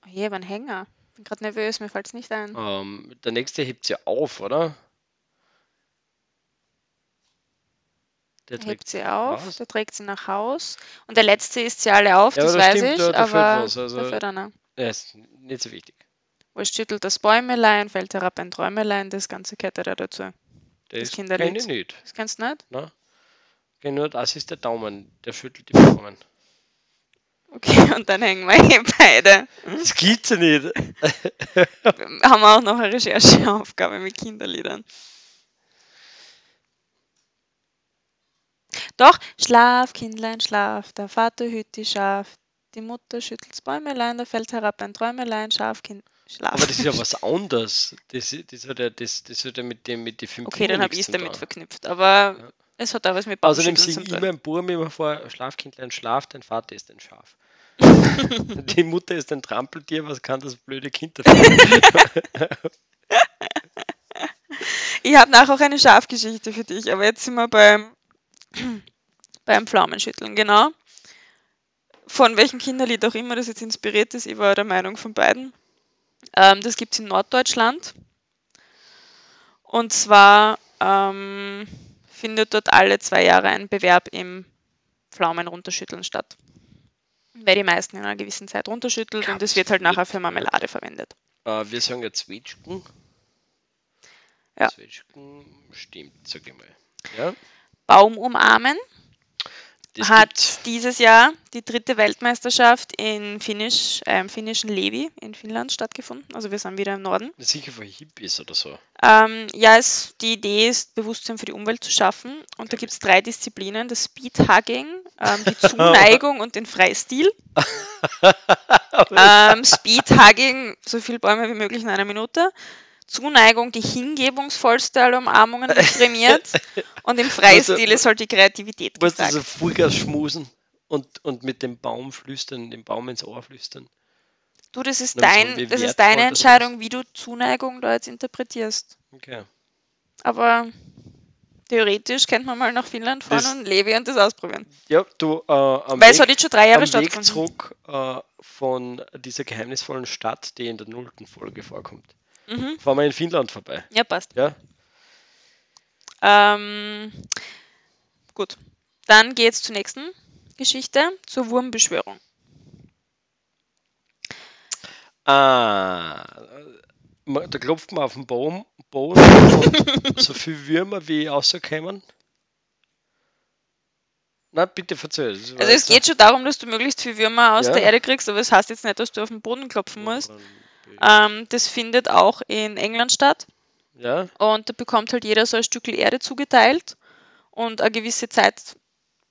Oh je, ein Hänger. Bin gerade nervös, mir fällt es nicht ein. Ähm, der nächste hebt sie auf, oder? Der Er hebt sie auf, was? der trägt sie nach Haus. Und der letzte isst sie alle auf, Ja, das das weiß stimmt, ich, da- da aber was, also- da fehlt einer. Ja, ist nicht so wichtig. Wo schüttelt das Bäumelein, fällt herab ein Träumelein, das ganze Kette da dazu. Das, Das kenne Kinderlied. ich nicht. Das kennst du nicht? Ne? Okay, nur das ist der Daumen, der schüttelt die Pflaumen. Okay, und dann hängen wir hier beide. Das gibt's ja nicht. Haben wir auch noch eine Rechercheaufgabe mit Kinderliedern. Doch, schlaf, Kindlein, schlaf, der Vater hüt die Schaf, die Mutter schüttelt's Bäumelein, da fällt herab ein Träumelein, Schafkind, schlaf. Aber das ist ja was anderes. Das, das, hat ja, das, das hat ja mit dem mit den fünf okay, dann habe ich es zu damit tun. verknüpft, aber Ja. es hat auch was mit Außerdem Baumschütteln singe zu ich tun. meinem Burm immer vor, Schlafkindlein, schlaf, dein Vater ist ein Schaf. Die Mutter ist ein Trampeltier, was kann das blöde Kind dafür? Ich habe nachher auch eine Schafgeschichte für dich, aber jetzt sind wir beim, beim Pflaumenschütteln, genau. Von welchem Kinderlied auch immer das jetzt inspiriert ist, ich war der Meinung von beiden. Ähm, das gibt es in Norddeutschland. Und zwar ähm, findet dort alle zwei Jahre ein Bewerb im Pflaumen runterschütteln statt. Weil die meisten in einer gewissen Zeit runterschüttelt und es wird halt nachher für Marmelade verwendet. äh, wir sagen ja Zwetschgen. Ja. Zwetschgen stimmt, sag ich mal. Ja, Baum umarmen das hat dieses Jahr die dritte Weltmeisterschaft in Finnisch, äh, im finnischen Levi in Finnland stattgefunden. Also wir sind wieder im Norden. Sicher für Hippies oder so. Ähm, ja, es, die Idee ist, Bewusstsein für die Umwelt zu schaffen. Und da gibt es drei Disziplinen: das Speedhugging, ähm, die Zuneigung und den Freistil. Ähm, Speedhugging, so viele Bäume wie möglich in einer Minute. Zuneigung, die hingebungsvollste aller Umarmungen prämiert. Und im Freistil ist halt die Kreativität Du musst gefragt. also Vollgas schmusen und, und mit dem Baum flüstern, dem Baum ins Ohr flüstern. Du, das ist, dein, das ist deine Entscheidung, wie du Zuneigung da jetzt interpretierst. Okay. Aber theoretisch könnte man mal nach Finnland fahren Das- und Levi und das ausprobieren. Ja, du, äh, am Weil es hat Weg, jetzt schon drei Jahre am Weg stattgefunden. zurück äh, von dieser geheimnisvollen Stadt, die in der nullten Folge vorkommt, Mhm. fahren wir in Finnland vorbei. Ja, passt. Ja, Ähm, gut. Dann geht es zur nächsten Geschichte, zur Wurmbeschwörung. Ah, da klopft man auf den Baum, Boden und so viel Würmer wie rauskommen. Na, bitte verzähl. das war Also es geht schon darum, dass du möglichst viel Würmer aus Ja. der Erde kriegst, aber es heißt jetzt nicht, dass du auf den Boden klopfen musst. Ähm, das findet auch in England statt. Ja, Und da bekommt halt jeder so ein Stück Erde zugeteilt. Und eine gewisse Zeit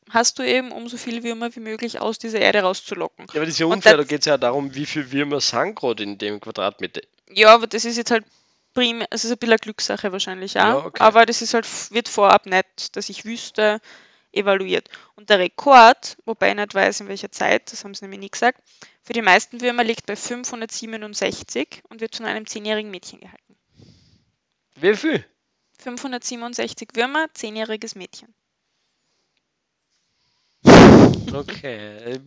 hast du eben, um so viele Würmer wie möglich aus dieser Erde rauszulocken. ja aber das ist ja unfair, da geht es ja darum, wie viel Würmer sind gerade in dem Quadratmeter. Ja, aber das ist jetzt halt primär, es ist ein bisschen eine Glückssache wahrscheinlich auch. Ja, okay. Aber das ist halt, wird vorab nicht, dass ich wüsste, evaluiert. Und der Rekord, wobei ich nicht weiß, in welcher Zeit, das haben sie nämlich nie gesagt, für die meisten Würmer liegt bei 567 und wird von einem zehnjährigen Mädchen gehalten. Wie viel? 567 Würmer, zehnjähriges Mädchen. Okay,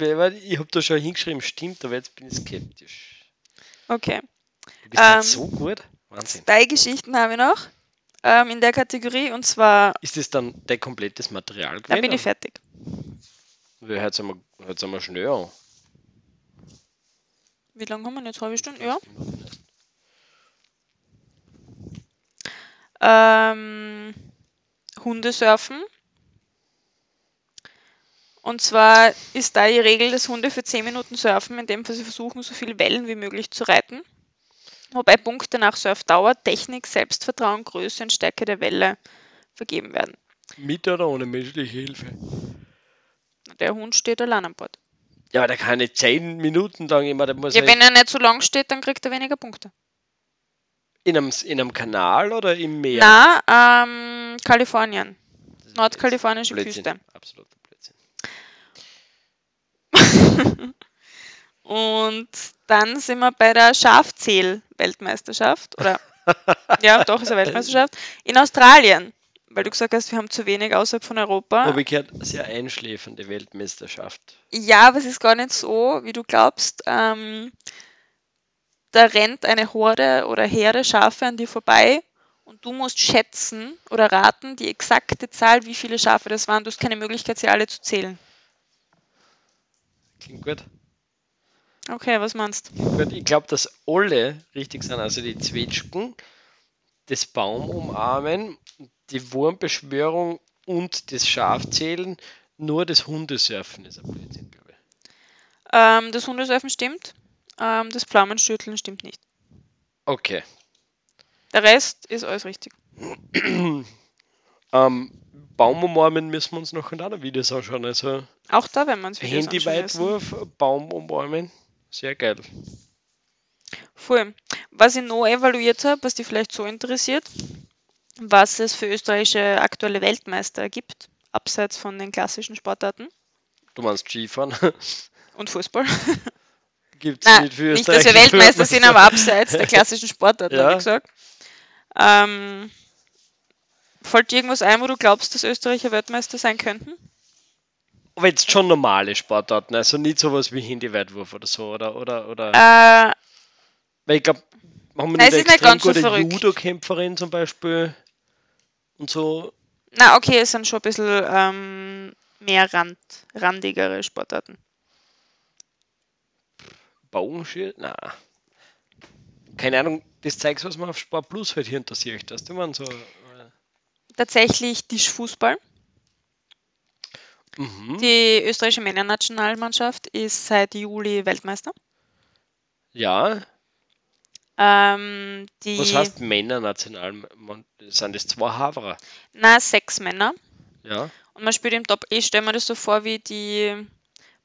ich, habe da schon hingeschrieben, stimmt, aber jetzt bin ich skeptisch. Okay. Du bist halt Ähm, so gut. Wahnsinn. Zwei Geschichten habe ich noch ähm, in der Kategorie und zwar, Ist das dann dein komplettes Material gewesen? dann bin ich fertig. Sind wir, heute sind wir schnell an. Wie lange haben wir jetzt? Halbe Stunde? Ja. Ähm, Hundesurfen Und zwar ist da die Regel, dass Hunde für 10 Minuten surfen, indem sie versuchen, so viele Wellen wie möglich zu reiten. Wobei Punkte nach Surfdauer, Technik, Selbstvertrauen, Größe und Stärke der Welle vergeben werden. Mit oder ohne menschliche Hilfe? Der Hund steht allein an Bord. Ja, aber der kann nicht 10 Minuten lang immer, der muss Ja, wenn er nicht so lang steht, dann kriegt er weniger Punkte. in, einem, in einem Kanal oder im Meer. Na, ähm, Kalifornien. Nordkalifornische Blödsinn. Küste. Absoluter Blödsinn. Und dann sind wir bei der Schafzähl-Weltmeisterschaft. Oder ja, doch, ist eine Weltmeisterschaft. In Australien. Weil du gesagt hast, wir haben zu wenig außerhalb von Europa. Gehört, sehr einschläfernde Weltmeisterschaft. Ja, aber es ist gar nicht so, wie du glaubst. Ähm, da rennt eine Horde oder Herde Schafe an dir vorbei und du musst schätzen oder raten die exakte Zahl, wie viele Schafe das waren. Du hast keine Möglichkeit, sie alle zu zählen. Klingt gut. Okay, was meinst du? Ich glaube, dass alle richtig sind. Also die Zwetschgen, das Baum umarmen, die Wurmbeschwörung und das Schafzählen. Nur das Hundesurfen ist ein Blödsinn, glaube ich. Ähm, das Hundesurfen stimmt. Ähm, das Pflaumenstürteln stimmt nicht. Okay. Der Rest ist alles richtig. Ähm, Baum umarmen müssen wir uns noch in anderen Videos anschauen. Also Auch da, wenn man es. Handyweitwurf, Baum umarmen. Sehr geil. Voll. Was ich noch evaluiert habe, was dich vielleicht so interessiert, was es für österreichische aktuelle Weltmeister gibt, abseits von den klassischen Sportarten Du meinst Skifahren? und Fußball. Gibt es Nein, nicht für nicht, dass wir Weltmeister sind, aber abseits der klassischen Sportarten, Ja. habe ich gesagt. Ähm, fällt dir irgendwas ein, wo du glaubst, dass Österreicher Weltmeister sein könnten? Aber jetzt schon normale Sportarten, also nicht sowas wie Handyweitwurf oder so, oder? oder, oder Äh, Weil ich glaube, haben wir Nein, nicht es eine extrem ganz so gute verrückt. Judo-Kämpferin zum Beispiel und so. na, okay, es sind schon ein bisschen ähm, mehr Rand, randigere Sportarten. Bogenschießen? Na. Keine Ahnung, das zeigt was man auf Sport Plus halt hier interessiert. Das, du man so. äh, Tatsächlich Tischfußball. Mhm. Die österreichische Männernationalmannschaft ist seit Juli Weltmeister. Ja, Ähm, die, was heißt Männer-National? Man- Sind das zwei Haverer? Na, sechs Männer. Ja. Und man spielt im Top. Ich stelle mir das so vor, wie die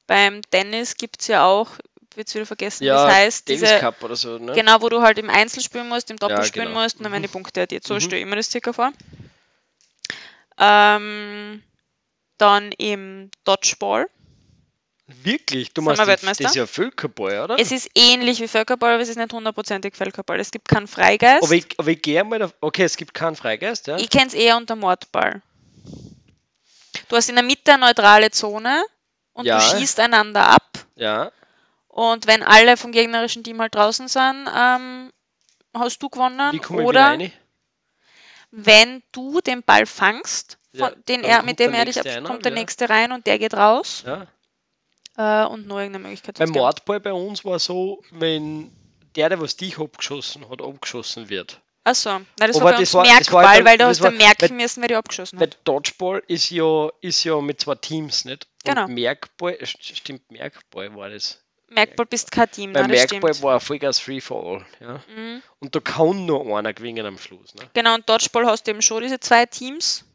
beim Tennis gibt es ja auch, jetzt wieder vergessen, Ja, es heißt, Davis diese, Cup oder so, ne? genau, wo du halt im Einzel spielen musst, im Doppel Ja, spielen genau. musst und dann werden die Punkte addiert. So Mhm. stelle ich mir das circa vor. Ähm, dann im Dodgeball. Wirklich? Du Sind meinst, das ist ja Völkerball, oder? Es ist ähnlich wie Völkerball, aber es ist nicht hundertprozentig Völkerball. Es gibt keinen Freigeist. aber ich, aber ich gehe mal auf. Okay, es gibt keinen Freigeist, ja? Ich kenne es eher unter Mordball. Du hast in der Mitte eine neutrale Zone und Ja. du schießt einander ab. Ja. Und wenn alle vom gegnerischen Team halt draußen sind, ähm, hast du gewonnen. Wie komme ich Oder wieder rein? wenn du den Ball fangst, Ja, von, den dann er, mit dem er dich ab, Nächste rein, kommt der ja. nächste rein und der geht raus Ja. äh, und nur irgendeine Möglichkeit. Beim. Mordball bei uns war so, wenn der, der was dich abgeschossen hat, abgeschossen wird. Achso, nein, das Aber war bei das war- halt- weil du hast dann merken weil- müssen, wer die abgeschossen hat. Dodgeball ist ja, ist ja mit zwei Teams, nicht? Genau. Und Merkball, äh, st- stimmt, Merkball war das. Merkball bist kein Team, Bei das Merkball war Vollgas Free for All. Ja? Mhm. Und da kann nur einer gewinnen am Schluss. Ne? Genau, und Dodgeball hast du eben schon diese zwei Teams,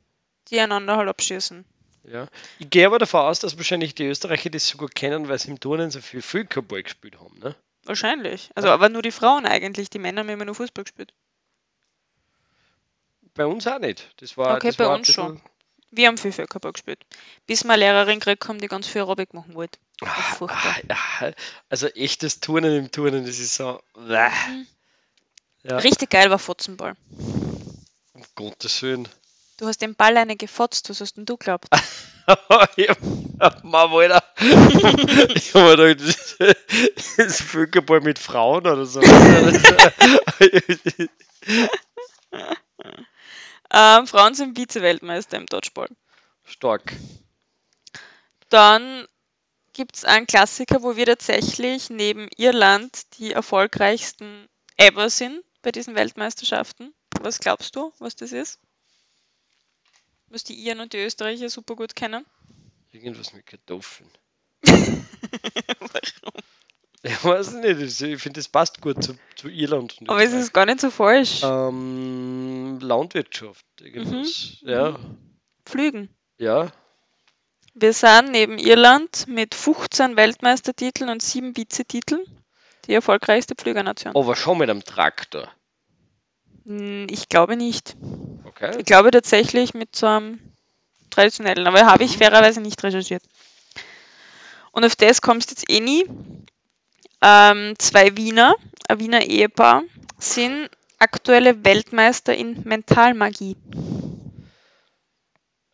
die einander halt abschießen. Ja. Ich gehe aber davon aus, dass wahrscheinlich die Österreicher das so gut kennen, weil sie im Turnen so viel Völkerball gespielt haben. Ne? Wahrscheinlich. Also, aber nur die Frauen eigentlich. Die Männer haben immer nur Fußball gespielt. Bei uns auch nicht. Das war, Okay, das bei war uns schon. Wir haben viel Völkerball gespielt. Bis wir eine Lehrerin gekriegt haben, die ganz viel Aerobic machen wollte. Ah, ah, ja, also echtes Turnen im Turnen, das ist so. Bäh. Ja, Richtig geil war Fotzenball. um Gottes Willen. Du hast den Ball eine gefotzt, was hast denn du glaubt? ich hab, Alter. ich hab mir gedacht, das ist Völkerball mit Frauen oder so. ähm, Frauen sind Vize-Weltmeister im Dodgeball. Stark. Dann gibt es einen Klassiker, wo wir tatsächlich neben Irland die erfolgreichsten ever sind bei diesen Weltmeisterschaften. Was glaubst du, was das ist? Was die Iren und die Österreicher super gut kennen? Irgendwas mit Kartoffeln. Warum? Ich weiß nicht, ich finde, das passt gut zu, zu Irland. und Aber es ist gar nicht so falsch. Ähm, Landwirtschaft, irgendwas. Mhm. Ja, Flügen. ja. Wir sind neben Irland mit 15 Weltmeistertiteln und 7 Vizetiteln die erfolgreichste Pflügernation. Aber schon mit einem Traktor. Hm, Ich glaube nicht. Okay. Ich glaube tatsächlich mit so einem traditionellen, aber habe ich fairerweise nicht recherchiert. Und auf das kommst du jetzt eh nie. Ähm, zwei Wiener, ein Wiener Ehepaar, sind aktuelle Weltmeister in Mentalmagie.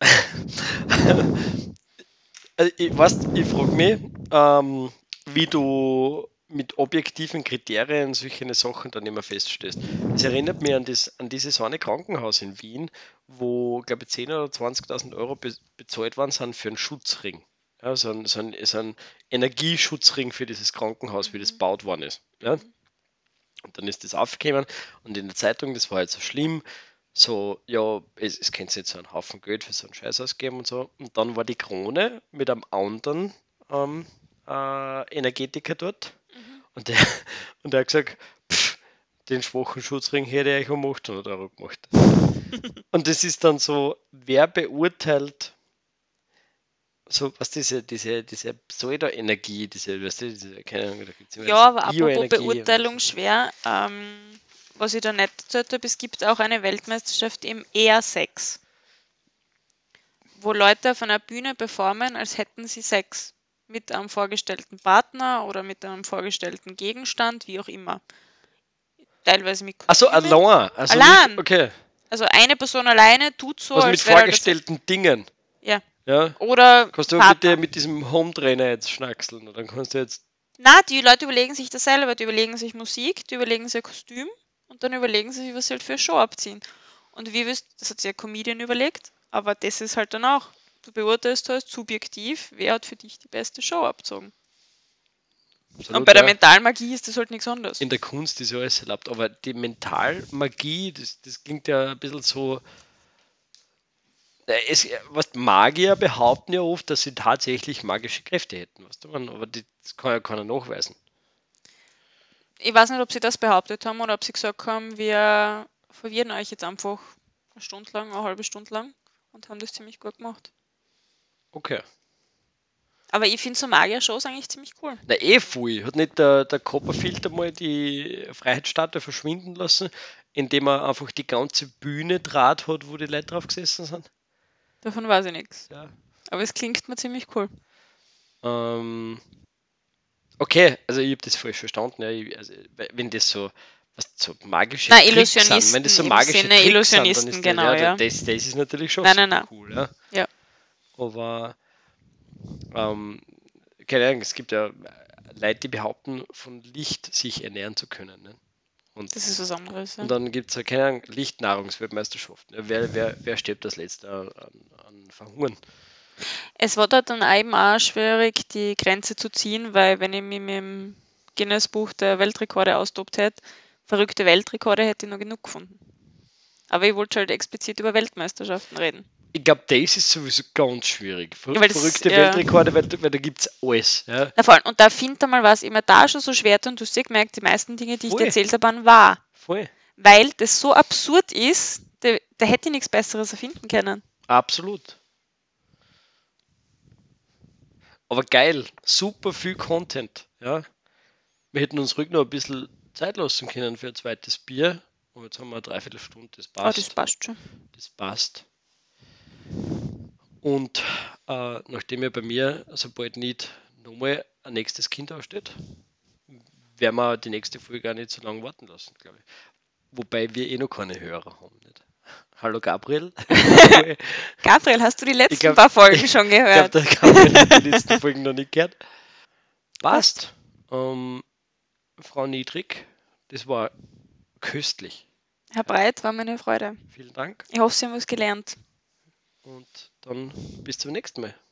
Also, ich, weißt, ich frage mich, ähm, wie du mit objektiven Kriterien solche Sachen dann immer feststellst. Das erinnert mich an, das, an dieses eine Krankenhaus in Wien, wo, glaube ich, 10.000 oder 20.000 Euro be bezahlt worden sind für einen Schutzring. Ja, so, ein, so, ein, so ein Energieschutzring für dieses Krankenhaus, wie das gebaut worden ist. Ja? Und dann ist das aufgekommen und in der Zeitung, das war halt so schlimm, so, ja, es, es könnte jetzt so einen Haufen Geld für so einen Scheiß ausgeben und so. Und dann war die Krone mit einem anderen ähm, äh, Energetiker dort. Und, der, und der hat gesagt, pff, den schwachen Schutzring hätte ich um 800 Euro gemacht. und das ist dann so, wer beurteilt so, was diese, diese, diese Pseudo-Energie, diese, weißt du, diese, keine Ahnung, da gibt's immer Ja, aber apropos Beurteilung schwer, ähm, was ich da nicht erzählt habe, es gibt auch eine Weltmeisterschaft im ER6, wo Leute auf einer Bühne performen, als hätten sie Sex. Mit einem vorgestellten Partner oder mit einem vorgestellten Gegenstand, wie auch immer. Teilweise mit Achso, allein. Also Allein. Nicht, okay. Also eine Person alleine tut so, Was mit wäre das- vorgestellten Dingen. Ja. Ja. Oder Kannst du Partner. bitte mit diesem Home-Trainer jetzt schnackseln? Dann kannst du jetzt. Na, die Leute überlegen sich das selber. Die überlegen sich Musik, die überlegen sich Kostüm und dann überlegen sie sich, was sie halt für eine Show abziehen. Und wie wirst, das hat sich ein Comedian überlegt, aber das ist halt dann auch. Du beurteilst halt subjektiv, wer hat für dich die beste Show abzogen. Absolut, und bei der ja. Mentalmagie ist das halt nichts anderes. In der Kunst ist ja alles erlaubt. Aber die Mentalmagie, das, das klingt ja ein bisschen so. Äh, Es, was Magier behaupten ja oft, dass sie tatsächlich magische Kräfte hätten, weißt du, man, aber die, das kann ja keiner nachweisen. Ich weiß nicht, ob sie das behauptet haben oder ob sie gesagt haben, wir verwirren euch jetzt einfach eine Stunde lang, eine halbe Stunde lang und haben das ziemlich gut gemacht. Okay. Aber ich finde so Magier-Shows eigentlich ziemlich cool. Na eh voll. Hat nicht der, der Copperfield einmal die Freiheitsstatue verschwinden lassen, indem er einfach die ganze Bühne Draht hat, wo die Leute drauf gesessen sind? Davon weiß ich nichts. Ja. Aber es klingt mir ziemlich cool. Ähm, okay, also ich habe das falsch verstanden. Ja, ich, also, we- wenn das so, was so magische Na, Tricks sind, wenn das so magische Sinne Tricks sind, dann ist genau, das, ja. Das, das ist natürlich schon Nein, super nein, nein. cool. Ja. Ja. Aber ähm, keine Ahnung, es gibt ja Leute, die behaupten, von Licht sich ernähren zu können. Ne? Und Das ist was anderes. Ja. und dann gibt es ja keine Ahnung, Lichtnahrungsweltmeisterschaften. Ja, wer, wer, wer stirbt das letzte an, an, an Verhungern? Es war dort dann eben auch schwierig, die Grenze zu ziehen, weil wenn ich mich mit dem Guinness-Buch der Weltrekorde austobt hätte, verrückte Weltrekorde hätte ich noch genug gefunden. Aber ich wollte halt explizit über Weltmeisterschaften reden. Ich glaube, das ist sowieso ganz schwierig. Ver weil das- verrückte ja. Weltrekorde, weil, weil da gibt es alles. Ja? Na, vor allem, und da findet einmal was immer da schon so schwer und du hast ja gemerkt, die meisten Dinge, die ich Voll. dir erzählt habe, waren wahr. Voll. Weil das so absurd ist, da, da hätte ich nichts Besseres erfinden können. Absolut. Aber geil, super viel Content. Ja? Wir hätten uns ruhig noch ein bisschen Zeit lassen können für ein zweites Bier. Und jetzt haben wir eine Dreiviertelstunde, das Aber passt. das passt schon. Das passt. Und äh, nachdem ja bei mir sobald nicht nochmal ein nächstes Kind aussteht, werden wir die nächste Folge auch nicht so lange warten lassen, glaube ich. Wobei wir eh noch keine Hörer haben. Nicht? Hallo Gabriel. ich Gabriel, hast du die letzten glaub- paar Folgen schon glaube, gehört? der Gabriel hat die letzten Folgen noch nicht gehört. Passt. Ähm, Frau Niedrig, das war köstlich. Herr Breit, war meine Freude. Vielen Dank Ich hoffe, Sie haben was gelernt. Und dann bis zum nächsten Mal.